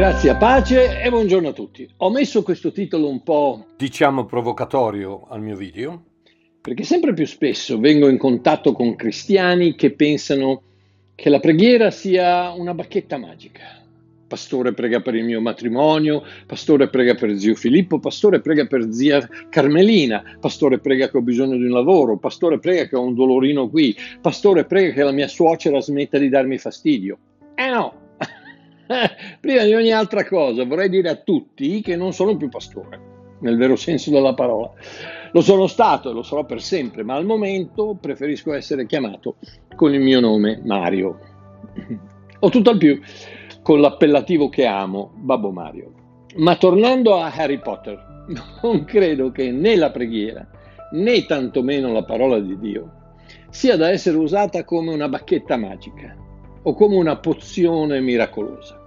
Grazia, pace e buongiorno a tutti. Ho messo questo titolo un po', diciamo, provocatorio al mio video. Perché sempre più spesso vengo in contatto con cristiani che pensano che la preghiera sia una bacchetta magica. Pastore prega per il mio matrimonio, pastore prega per zio Filippo, pastore prega per zia Carmelina, pastore prega che ho bisogno di un lavoro, pastore prega che ho un dolorino qui, pastore prega che la mia suocera smetta di darmi fastidio. Eh no, prima di ogni altra cosa vorrei dire a tutti che non sono più pastore, nel vero senso della parola. Lo sono stato e lo sarò per sempre, ma al momento preferisco essere chiamato con il mio nome Mario. O tutto al più con l'appellativo che amo, Babbo Mario. Ma tornando a Harry Potter, non credo che né la preghiera né tantomeno la parola di Dio sia da essere usata come una bacchetta magica o come una pozione miracolosa.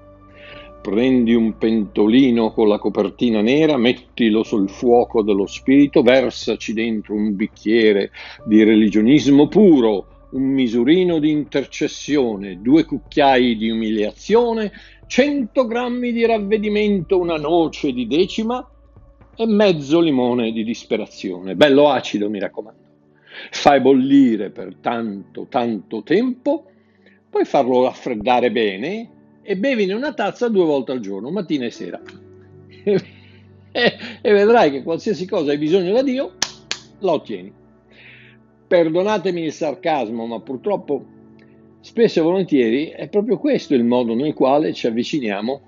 Prendi un pentolino con la copertina nera, mettilo sul fuoco dello spirito, versaci dentro un bicchiere di religionismo puro, un misurino di intercessione, due cucchiai di umiliazione, cento grammi di ravvedimento, una noce di decima e mezzo limone di disperazione. Bello acido, mi raccomando. Fai bollire per tanto, tanto tempo, poi farlo raffreddare bene e bevine una tazza due volte al giorno, mattina e sera. e vedrai che qualsiasi cosa hai bisogno da Dio, la ottieni. Perdonatemi il sarcasmo, ma purtroppo spesso e volentieri è proprio questo il modo nel quale ci avviciniamo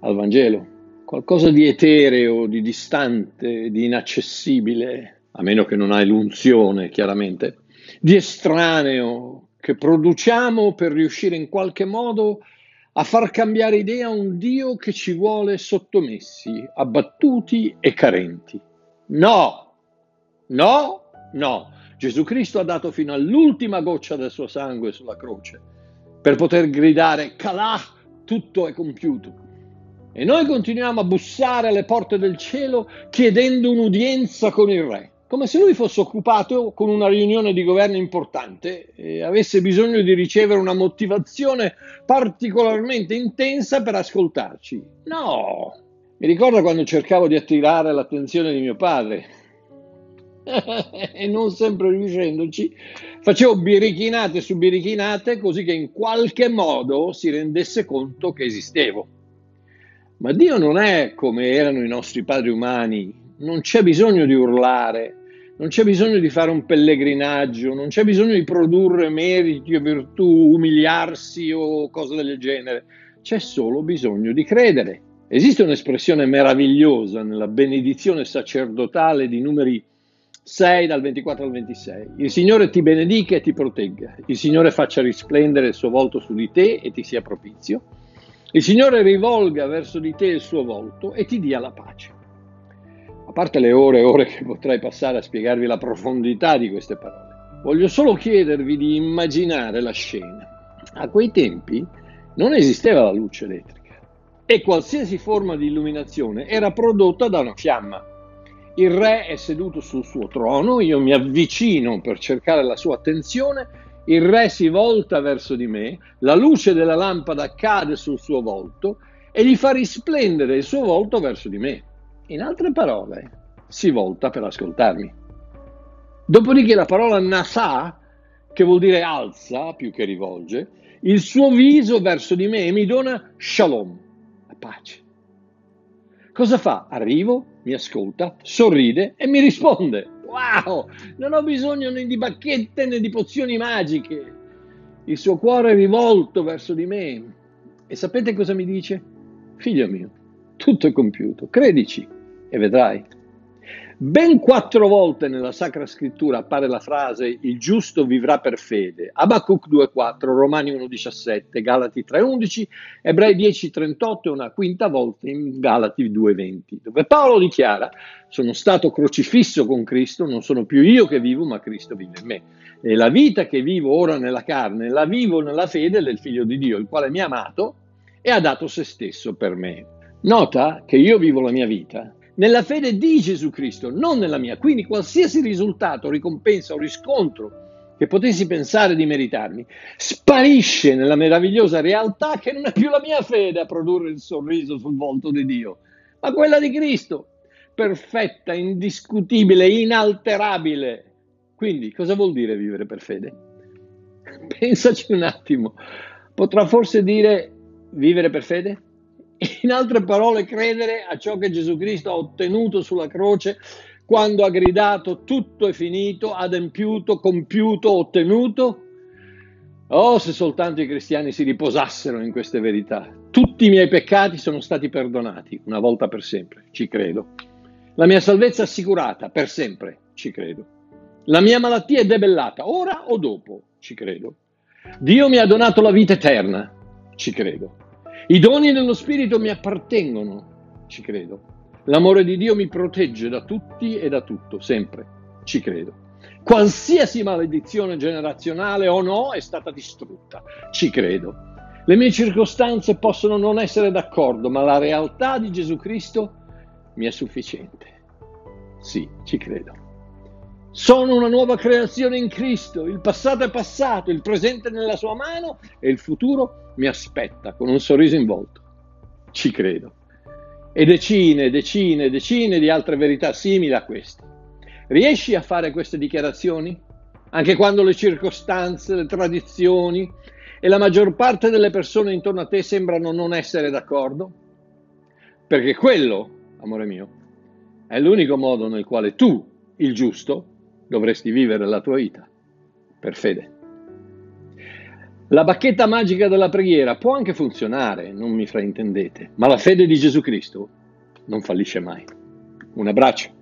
al Vangelo. Qualcosa di etereo, di distante, di inaccessibile, a meno che non hai l'unzione, chiaramente, di estraneo che produciamo per riuscire in qualche modo a far cambiare idea a un Dio che ci vuole sottomessi, abbattuti e carenti. No, no, no. Gesù Cristo ha dato fino all'ultima goccia del suo sangue sulla croce per poter gridare Calà, tutto è compiuto. E noi continuiamo a bussare alle porte del cielo chiedendo un'udienza con il Re, come se lui fosse occupato con una riunione di governo importante e avesse bisogno di ricevere una motivazione particolarmente intensa per ascoltarci. No, mi ricordo quando cercavo di attirare l'attenzione di mio padre e non sempre riuscendoci, facevo birichinate su birichinate così che in qualche modo si rendesse conto che esistevo. Ma Dio non è come erano i nostri padri umani, non c'è bisogno di urlare, non c'è bisogno di fare un pellegrinaggio, non c'è bisogno di produrre meriti o virtù, umiliarsi o cose del genere, c'è solo bisogno di credere. Esiste un'espressione meravigliosa nella benedizione sacerdotale di numeri 6 dal 24 al 26. Il Signore ti benedica e ti protegga. Il Signore faccia risplendere il suo volto su di te e ti sia propizio. Il Signore rivolga verso di te il suo volto e ti dia la pace. Parte le ore e ore che potrei passare a spiegarvi la profondità di queste parole, voglio solo chiedervi di immaginare la scena. A quei tempi non esisteva la luce elettrica e qualsiasi forma di illuminazione era prodotta da una fiamma il re è seduto sul suo trono, io mi avvicino per cercare la sua attenzione, il re si volta verso di me, la luce della lampada cade sul suo volto e gli fa risplendere il suo volto verso di me. In altre parole, si volta per ascoltarmi. Dopodiché la parola nasa, che vuol dire alza più che rivolge, il suo viso verso di me e mi dona shalom, la pace. Cosa fa? Arrivo, mi ascolta, sorride e mi risponde. Wow! Non ho bisogno né di bacchette né di pozioni magiche. Il suo cuore è rivolto verso di me. E sapete cosa mi dice? Figlio mio, tutto è compiuto, credici e vedrai. Ben quattro volte nella Sacra Scrittura appare la frase il giusto vivrà per fede. Abacuc 2.4, Romani 1.17, Galati 3.11, Ebrei 10.38 e una quinta volta in Galati 2.20, dove Paolo dichiara sono stato crocifisso con Cristo, non sono più io che vivo, ma Cristo vive in me. E la vita che vivo ora nella carne, la vivo nella fede del Figlio di Dio, il quale mi ha amato e ha dato se stesso per me. Nota che io vivo la mia vita nella fede di Gesù Cristo, non nella mia. Quindi qualsiasi risultato, ricompensa o riscontro che potessi pensare di meritarmi, sparisce nella meravigliosa realtà che non è più la mia fede a produrre il sorriso sul volto di Dio, ma quella di Cristo, perfetta, indiscutibile, inalterabile. Quindi cosa vuol dire vivere per fede? Pensaci un attimo. Potrà forse dire vivere per fede? In altre parole, credere a ciò che Gesù Cristo ha ottenuto sulla croce quando ha gridato tutto è finito, adempiuto, compiuto, ottenuto? Oh, se soltanto i cristiani si riposassero in queste verità. Tutti i miei peccati sono stati perdonati, una volta per sempre, ci credo. La mia salvezza assicurata, per sempre, ci credo. La mia malattia è debellata, ora o dopo, ci credo. Dio mi ha donato la vita eterna, ci credo. I doni dello Spirito mi appartengono, ci credo. L'amore di Dio mi protegge da tutti e da tutto, sempre, ci credo. Qualsiasi maledizione generazionale o no è stata distrutta, ci credo. Le mie circostanze possono non essere d'accordo, ma la realtà di Gesù Cristo mi è sufficiente. Sì, ci credo. Sono una nuova creazione in Cristo, il passato è passato, il presente è nella sua mano e il futuro mi aspetta con un sorriso in volto. Ci credo. E decine, decine, decine di altre verità simili a queste. Riesci a fare queste dichiarazioni? Anche quando le circostanze, le tradizioni e la maggior parte delle persone intorno a te sembrano non essere d'accordo? Perché quello, amore mio, è l'unico modo nel quale tu, il giusto, dovresti vivere la tua vita per fede. La bacchetta magica della preghiera può anche funzionare, non mi fraintendete, ma la fede di Gesù Cristo non fallisce mai. Un abbraccio.